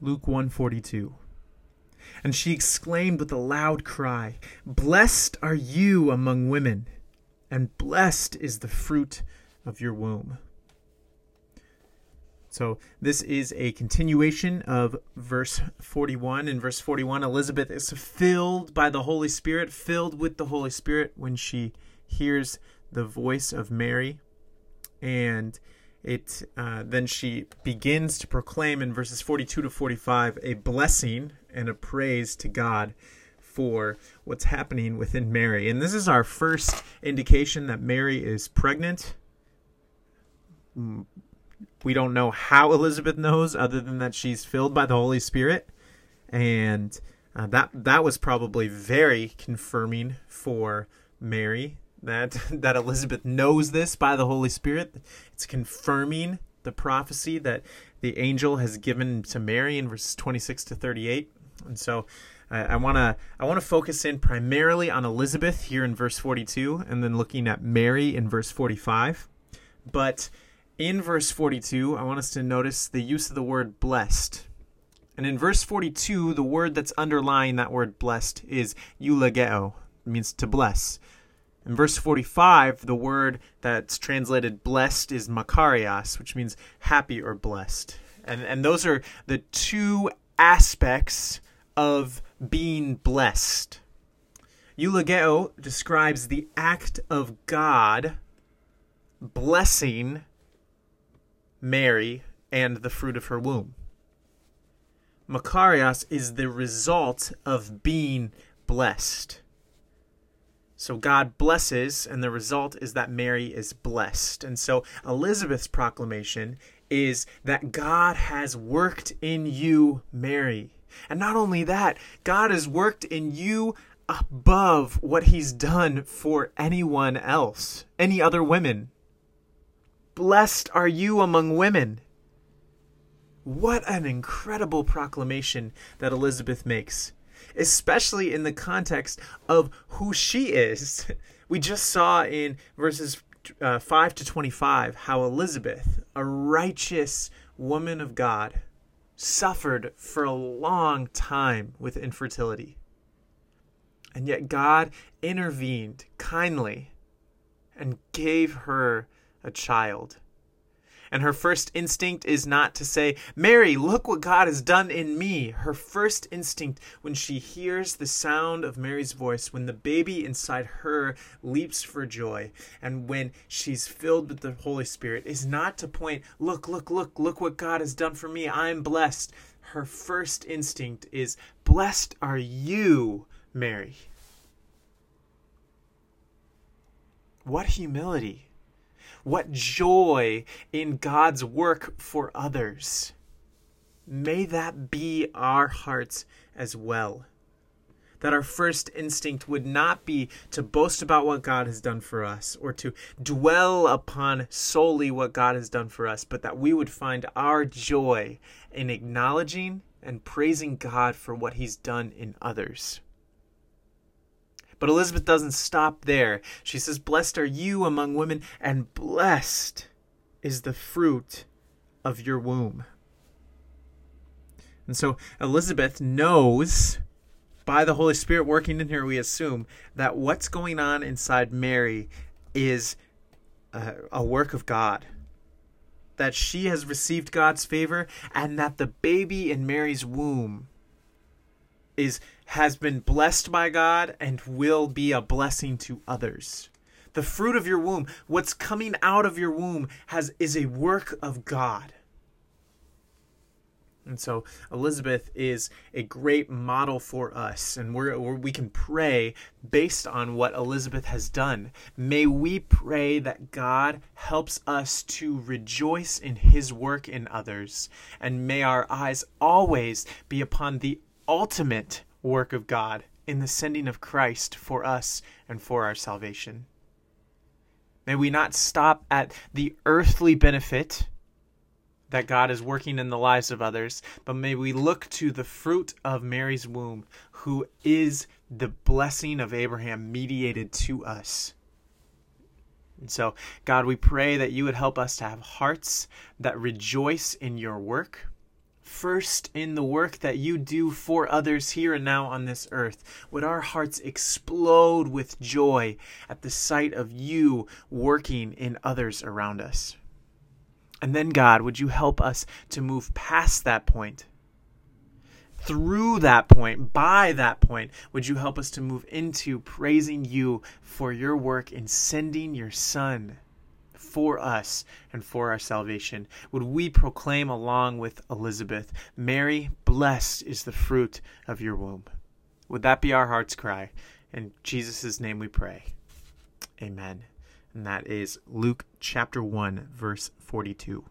Luke 142. And she exclaimed with a loud cry, Blessed are you among women, and blessed is the fruit of your womb. So, this is a continuation of verse 41. In verse 41, Elizabeth is filled by the Holy Spirit, filled with the Holy Spirit when she hears the voice of Mary. And it uh, then she begins to proclaim in verses 42 to 45 a blessing and a praise to God for what's happening within Mary. And this is our first indication that Mary is pregnant. Mm, we don't know how Elizabeth knows, other than that she's filled by the Holy Spirit, and uh, that that was probably very confirming for Mary that that Elizabeth knows this by the Holy Spirit. It's confirming the prophecy that the angel has given to Mary in verses 26 to 38. And so I want to I want to focus in primarily on Elizabeth here in verse 42 and then looking at Mary in verse 45. But in verse 42, I want us to notice the use of the word blessed. And in verse 42, the word that's underlying that word blessed is eulogeo, means to bless. In verse 45, the word that's translated blessed is makarios, which means happy or blessed. And, and those are the two aspects of being blessed. Eulogeo describes the act of God blessing Mary and the fruit of her womb. Makarios is the result of being blessed. So God blesses, and the result is that Mary is blessed. And so Elizabeth's proclamation is that God has worked in you, Mary. And not only that, God has worked in you above what he's done for anyone else, any other women. Blessed are you among women. What an incredible proclamation that Elizabeth makes especially in the context of who she is. We just saw in verses uh, 5 to 25 how Elizabeth, a righteous woman of God, suffered for a long time with infertility. And yet God intervened kindly and gave her a child. And her first instinct is not to say, Mary, look what God has done in me. Her first instinct when she hears the sound of Mary's voice, when the baby inside her leaps for joy, and when she's filled with the Holy Spirit, is not to point, Look, look, look, look what God has done for me. I'm blessed. Her first instinct is, Blessed are you, Mary. What humility what joy in God's work for others. May that be our hearts as well. That our first instinct would not be to boast about what God has done for us or to dwell upon solely what God has done for us, but that we would find our joy in acknowledging and praising God for what He's done in others. But Elizabeth doesn't stop there. She says, Blessed are you among women, and blessed is the fruit of your womb. And so Elizabeth knows by the Holy Spirit working in her, we assume that what's going on inside Mary is a, a work of God. That she has received God's favor, and that the baby in Mary's womb is has been blessed by God and will be a blessing to others. The fruit of your womb, what's coming out of your womb has is a work of God. And so Elizabeth is a great model for us, and we're, we can pray based on what Elizabeth has done. May we pray that God helps us to rejoice in his work in others, and may our eyes always be upon the ultimate work of God in the sending of Christ for us and for our salvation. May we not stop at the earthly benefit that God is working in the lives of others, but may we look to the fruit of Mary's womb, who is the blessing of Abraham mediated to us. And so, God, we pray that you would help us to have hearts that rejoice in your work first in the work that you do for others here and now on this earth. Would our hearts explode with joy at the sight of you working in others around us? And then, God, would you help us to move past that point? Through that point, by that point, would you help us to move into praising you for your work in sending your Son for us and for our salvation? Would we proclaim along with Elizabeth, Mary, blessed is the fruit of your womb? Would that be our heart's cry? In Jesus' name we pray. Amen and that is Luke chapter 1, verse 42.